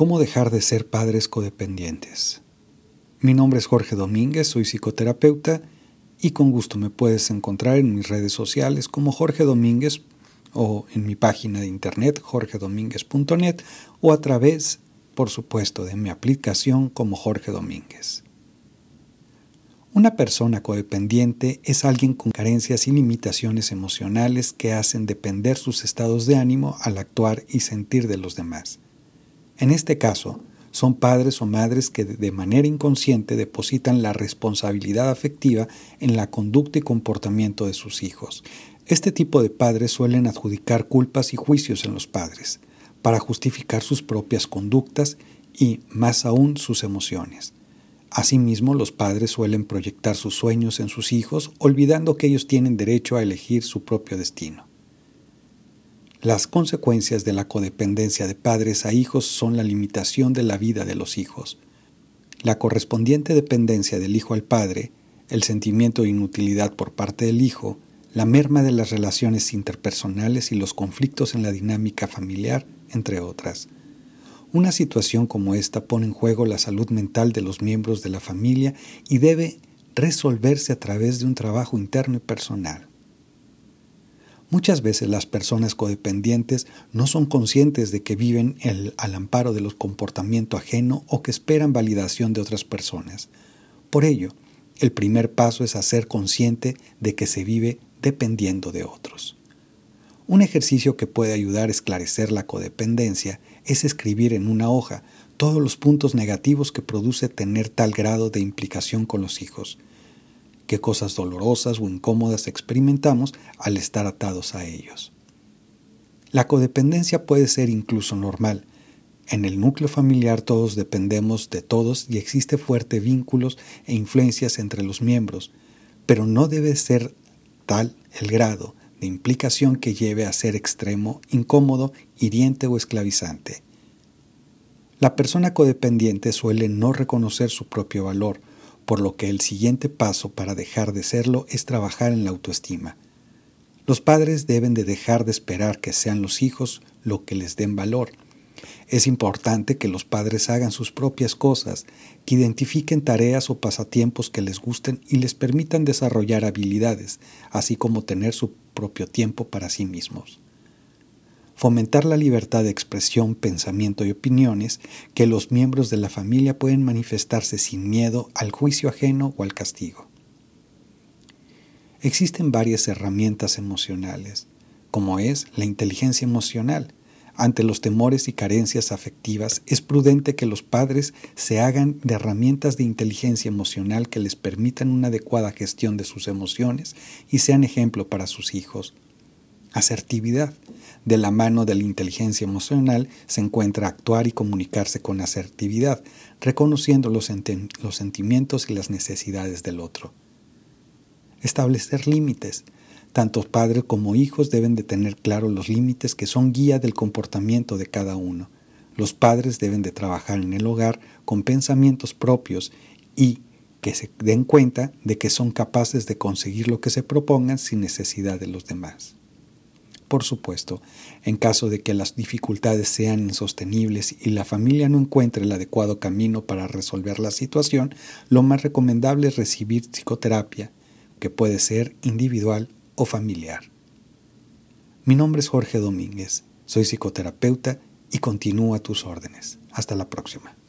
¿Cómo dejar de ser padres codependientes? Mi nombre es Jorge Domínguez, soy psicoterapeuta y con gusto me puedes encontrar en mis redes sociales como Jorge Domínguez o en mi página de internet jorgedomínguez.net o a través, por supuesto, de mi aplicación como Jorge Domínguez. Una persona codependiente es alguien con carencias y limitaciones emocionales que hacen depender sus estados de ánimo al actuar y sentir de los demás. En este caso, son padres o madres que de manera inconsciente depositan la responsabilidad afectiva en la conducta y comportamiento de sus hijos. Este tipo de padres suelen adjudicar culpas y juicios en los padres, para justificar sus propias conductas y, más aún, sus emociones. Asimismo, los padres suelen proyectar sus sueños en sus hijos, olvidando que ellos tienen derecho a elegir su propio destino. Las consecuencias de la codependencia de padres a hijos son la limitación de la vida de los hijos. La correspondiente dependencia del hijo al padre, el sentimiento de inutilidad por parte del hijo, la merma de las relaciones interpersonales y los conflictos en la dinámica familiar, entre otras. Una situación como esta pone en juego la salud mental de los miembros de la familia y debe resolverse a través de un trabajo interno y personal. Muchas veces las personas codependientes no son conscientes de que viven al amparo de los comportamiento ajeno o que esperan validación de otras personas. Por ello, el primer paso es hacer consciente de que se vive dependiendo de otros. Un ejercicio que puede ayudar a esclarecer la codependencia es escribir en una hoja todos los puntos negativos que produce tener tal grado de implicación con los hijos qué cosas dolorosas o incómodas experimentamos al estar atados a ellos. La codependencia puede ser incluso normal. En el núcleo familiar todos dependemos de todos y existe fuertes vínculos e influencias entre los miembros, pero no debe ser tal el grado de implicación que lleve a ser extremo, incómodo, hiriente o esclavizante. La persona codependiente suele no reconocer su propio valor, por lo que el siguiente paso para dejar de serlo es trabajar en la autoestima. Los padres deben de dejar de esperar que sean los hijos lo que les den valor. Es importante que los padres hagan sus propias cosas, que identifiquen tareas o pasatiempos que les gusten y les permitan desarrollar habilidades, así como tener su propio tiempo para sí mismos fomentar la libertad de expresión, pensamiento y opiniones, que los miembros de la familia pueden manifestarse sin miedo al juicio ajeno o al castigo. Existen varias herramientas emocionales, como es la inteligencia emocional. Ante los temores y carencias afectivas, es prudente que los padres se hagan de herramientas de inteligencia emocional que les permitan una adecuada gestión de sus emociones y sean ejemplo para sus hijos. Asertividad. De la mano de la inteligencia emocional se encuentra actuar y comunicarse con asertividad, reconociendo los, los sentimientos y las necesidades del otro. Establecer límites. Tanto padres como hijos deben de tener claros los límites que son guía del comportamiento de cada uno. Los padres deben de trabajar en el hogar con pensamientos propios y que se den cuenta de que son capaces de conseguir lo que se propongan sin necesidad de los demás. Por supuesto, en caso de que las dificultades sean insostenibles y la familia no encuentre el adecuado camino para resolver la situación, lo más recomendable es recibir psicoterapia, que puede ser individual o familiar. Mi nombre es Jorge Domínguez, soy psicoterapeuta y continúo a tus órdenes. Hasta la próxima.